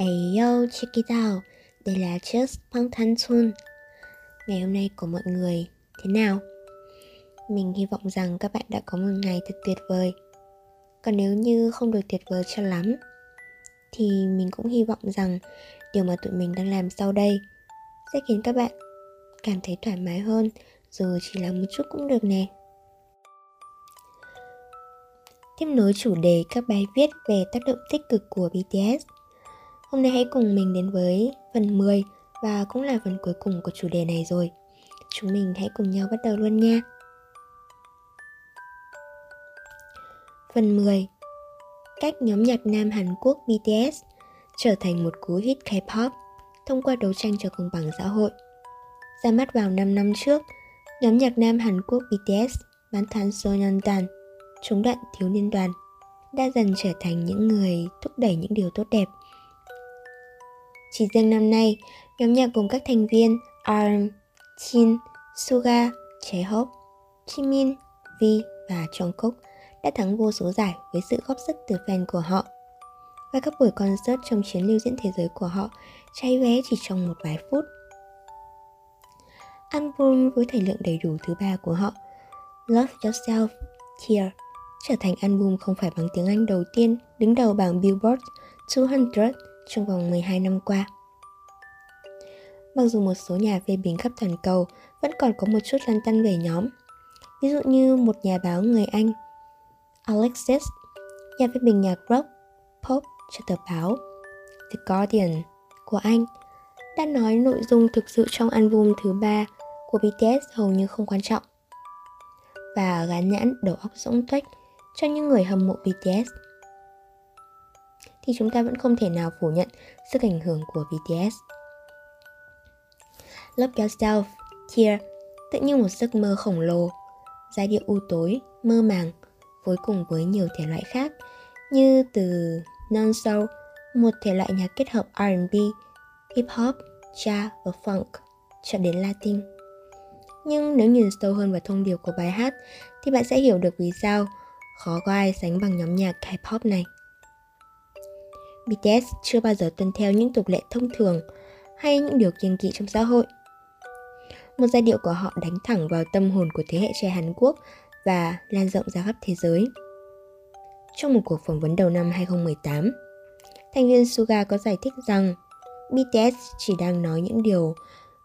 Ayo, check it out. Đây là Just Pang Thanh Xuân. Ngày hôm nay của mọi người thế nào? Mình hy vọng rằng các bạn đã có một ngày thật tuyệt vời. Còn nếu như không được tuyệt vời cho lắm, thì mình cũng hy vọng rằng điều mà tụi mình đang làm sau đây sẽ khiến các bạn cảm thấy thoải mái hơn dù chỉ là một chút cũng được nè. Tiếp nối chủ đề các bài viết về tác động tích cực của BTS Hôm nay hãy cùng mình đến với phần 10 và cũng là phần cuối cùng của chủ đề này rồi. Chúng mình hãy cùng nhau bắt đầu luôn nha. Phần 10 Cách nhóm nhạc nam Hàn Quốc BTS trở thành một cú hit K-pop thông qua đấu tranh cho công bằng xã hội. Ra mắt vào 5 năm trước, nhóm nhạc nam Hàn Quốc BTS bán than Sonyeondan, chống đoạn thiếu niên đoàn, đã dần trở thành những người thúc đẩy những điều tốt đẹp chỉ riêng năm nay, nhóm nhạc gồm các thành viên RM, Jin, Suga, J-Hope, Jimin, V và Jungkook đã thắng vô số giải với sự góp sức từ fan của họ. Và các buổi concert trong chuyến lưu diễn thế giới của họ cháy vé chỉ trong một vài phút. Album với thời lượng đầy đủ thứ ba của họ, Love Yourself, Tear, trở thành album không phải bằng tiếng Anh đầu tiên đứng đầu bảng Billboard 200 trong vòng 12 năm qua. Mặc dù một số nhà phê bình khắp toàn cầu vẫn còn có một chút lăn tăn về nhóm, ví dụ như một nhà báo người Anh, Alexis, nhà phê bình nhạc rock, pop cho tờ báo The Guardian của Anh, đã nói nội dung thực sự trong album thứ ba của BTS hầu như không quan trọng và gán nhãn đầu óc rỗng tuếch cho những người hâm mộ BTS thì chúng ta vẫn không thể nào phủ nhận sức ảnh hưởng của BTS. Love Yourself, Tear tự như một giấc mơ khổng lồ, giai điệu u tối, mơ màng, phối cùng với nhiều thể loại khác như từ non-soul, một thể loại nhạc kết hợp R&B, hip hop, jazz và funk, cho đến Latin. Nhưng nếu nhìn sâu hơn vào thông điệp của bài hát thì bạn sẽ hiểu được vì sao khó có ai sánh bằng nhóm nhạc K-pop này. BTS chưa bao giờ tuân theo những tục lệ thông thường hay những điều kiêng kỵ trong xã hội. Một giai điệu của họ đánh thẳng vào tâm hồn của thế hệ trẻ Hàn Quốc và lan rộng ra khắp thế giới. Trong một cuộc phỏng vấn đầu năm 2018, thành viên Suga có giải thích rằng BTS chỉ đang nói những điều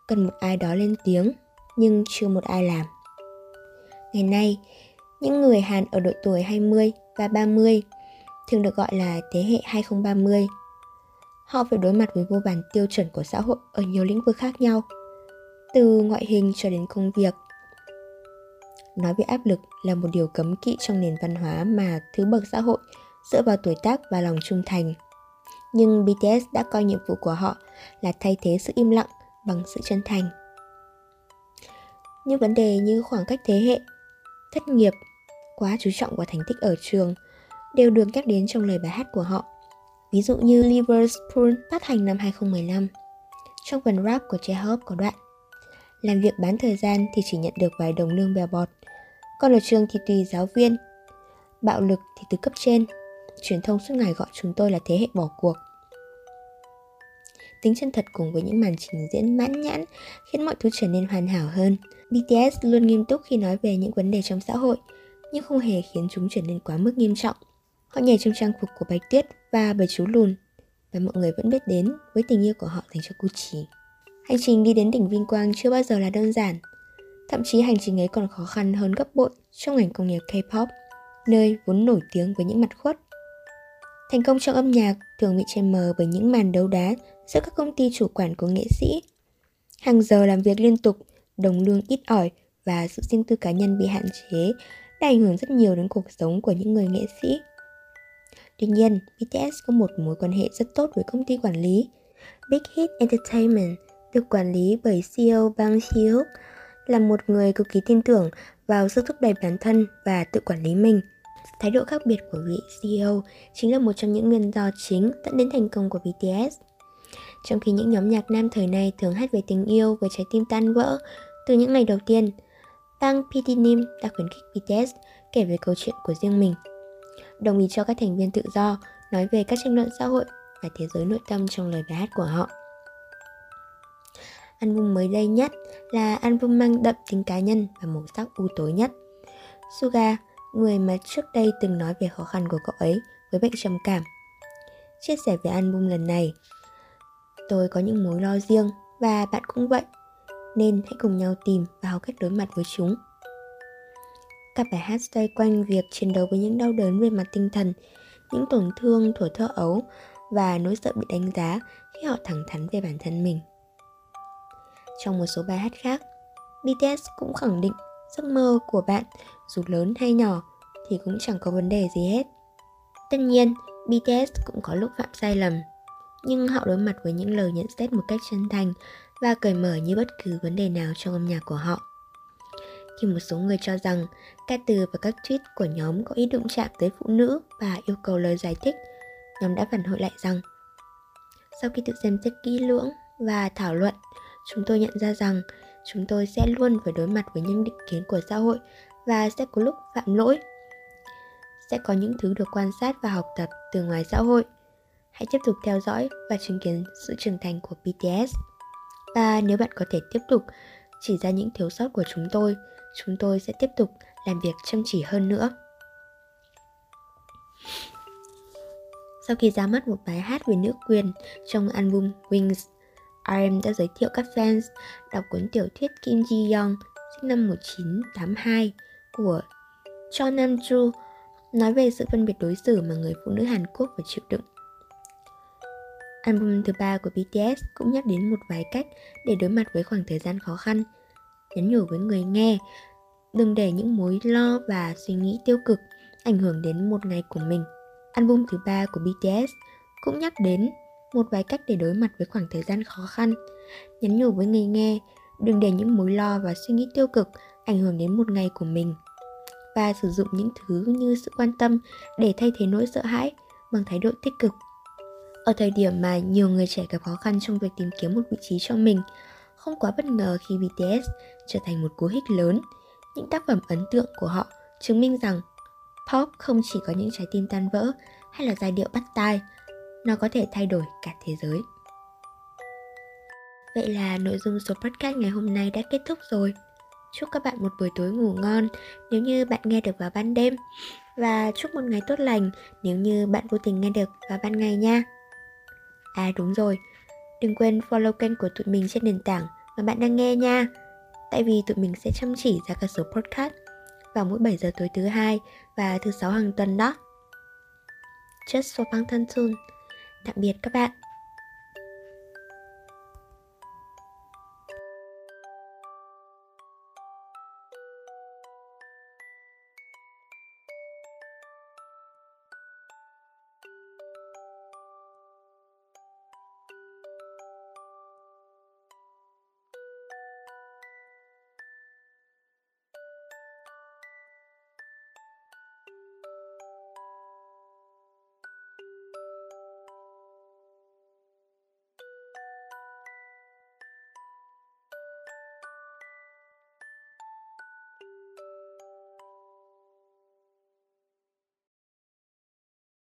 cần một ai đó lên tiếng nhưng chưa một ai làm. Ngày nay, những người Hàn ở độ tuổi 20 và 30 thường được gọi là thế hệ 2030. Họ phải đối mặt với vô vàn tiêu chuẩn của xã hội ở nhiều lĩnh vực khác nhau, từ ngoại hình cho đến công việc. Nói về áp lực là một điều cấm kỵ trong nền văn hóa mà thứ bậc xã hội dựa vào tuổi tác và lòng trung thành. Nhưng BTS đã coi nhiệm vụ của họ là thay thế sự im lặng bằng sự chân thành. Những vấn đề như khoảng cách thế hệ, thất nghiệp, quá chú trọng vào thành tích ở trường đều được nhắc đến trong lời bài hát của họ. Ví dụ như Liverpool phát hành năm 2015. Trong phần rap của J-Hope có đoạn Làm việc bán thời gian thì chỉ nhận được vài đồng lương bèo bọt Còn ở trường thì tùy giáo viên Bạo lực thì từ cấp trên Truyền thông suốt ngày gọi chúng tôi là thế hệ bỏ cuộc Tính chân thật cùng với những màn trình diễn mãn nhãn khiến mọi thứ trở nên hoàn hảo hơn. BTS luôn nghiêm túc khi nói về những vấn đề trong xã hội, nhưng không hề khiến chúng trở nên quá mức nghiêm trọng. Họ nhảy trong trang phục của Bạch Tuyết và bởi chú lùn và mọi người vẫn biết đến với tình yêu của họ dành cho Gucci. Hành trình đi đến đỉnh vinh quang chưa bao giờ là đơn giản. Thậm chí hành trình ấy còn khó khăn hơn gấp bội trong ngành công nghiệp K-pop, nơi vốn nổi tiếng với những mặt khuất. Thành công trong âm nhạc thường bị che mờ bởi những màn đấu đá giữa các công ty chủ quản của nghệ sĩ. Hàng giờ làm việc liên tục, đồng lương ít ỏi và sự riêng tư cá nhân bị hạn chế đã ảnh hưởng rất nhiều đến cuộc sống của những người nghệ sĩ. Tuy nhiên, BTS có một mối quan hệ rất tốt với công ty quản lý. Big Hit Entertainment được quản lý bởi CEO Bang Hyuk là một người cực kỳ tin tưởng vào sự thúc đẩy bản thân và tự quản lý mình. Thái độ khác biệt của vị CEO chính là một trong những nguyên do chính dẫn đến thành công của BTS. Trong khi những nhóm nhạc nam thời này thường hát về tình yêu với trái tim tan vỡ từ những ngày đầu tiên, Bang PTNim đã khuyến khích BTS kể về câu chuyện của riêng mình đồng ý cho các thành viên tự do nói về các tranh luận xã hội và thế giới nội tâm trong lời bài hát của họ. Album mới đây nhất là album mang đậm tính cá nhân và màu sắc u tối nhất. Suga, người mà trước đây từng nói về khó khăn của cậu ấy với bệnh trầm cảm, chia sẻ về album lần này. Tôi có những mối lo riêng và bạn cũng vậy, nên hãy cùng nhau tìm và học cách đối mặt với chúng. Các bài hát xoay quanh việc chiến đấu với những đau đớn về mặt tinh thần, những tổn thương thuở thơ ấu và nỗi sợ bị đánh giá khi họ thẳng thắn về bản thân mình. Trong một số bài hát khác, BTS cũng khẳng định giấc mơ của bạn dù lớn hay nhỏ thì cũng chẳng có vấn đề gì hết. Tất nhiên, BTS cũng có lúc phạm sai lầm, nhưng họ đối mặt với những lời nhận xét một cách chân thành và cởi mở như bất cứ vấn đề nào trong âm nhạc của họ. Khi một số người cho rằng ca từ và các tweet của nhóm có ý đụng chạm tới phụ nữ và yêu cầu lời giải thích, nhóm đã phản hồi lại rằng sau khi tự xem xét kỹ lưỡng và thảo luận, chúng tôi nhận ra rằng chúng tôi sẽ luôn phải đối mặt với những định kiến của xã hội và sẽ có lúc phạm lỗi. Sẽ có những thứ được quan sát và học tập từ ngoài xã hội. Hãy tiếp tục theo dõi và chứng kiến sự trưởng thành của BTS. Và nếu bạn có thể tiếp tục chỉ ra những thiếu sót của chúng tôi, chúng tôi sẽ tiếp tục làm việc chăm chỉ hơn nữa. Sau khi ra mắt một bài hát về nữ quyền trong album Wings, RM đã giới thiệu các fans đọc cuốn tiểu thuyết Kim Ji Young sinh năm 1982 của Cho Nam Ju nói về sự phân biệt đối xử mà người phụ nữ Hàn Quốc phải chịu đựng. Album thứ ba của BTS cũng nhắc đến một vài cách để đối mặt với khoảng thời gian khó khăn, nhắn nhủ với người nghe đừng để những mối lo và suy nghĩ tiêu cực ảnh hưởng đến một ngày của mình. Album thứ ba của BTS cũng nhắc đến một vài cách để đối mặt với khoảng thời gian khó khăn, nhắn nhủ với người nghe đừng để những mối lo và suy nghĩ tiêu cực ảnh hưởng đến một ngày của mình và sử dụng những thứ như sự quan tâm để thay thế nỗi sợ hãi bằng thái độ tích cực. Ở thời điểm mà nhiều người trẻ gặp khó khăn trong việc tìm kiếm một vị trí cho mình, không quá bất ngờ khi BTS trở thành một cú hích lớn. Những tác phẩm ấn tượng của họ chứng minh rằng pop không chỉ có những trái tim tan vỡ hay là giai điệu bắt tai, nó có thể thay đổi cả thế giới. Vậy là nội dung số podcast ngày hôm nay đã kết thúc rồi. Chúc các bạn một buổi tối ngủ ngon nếu như bạn nghe được vào ban đêm và chúc một ngày tốt lành nếu như bạn vô tình nghe được vào ban ngày nha. À đúng rồi, đừng quên follow kênh của tụi mình trên nền tảng mà bạn đang nghe nha. Tại vì tụi mình sẽ chăm chỉ ra các số podcast vào mỗi 7 giờ tối thứ hai và thứ sáu hàng tuần đó. Just for Bang Thân Tạm biệt các bạn.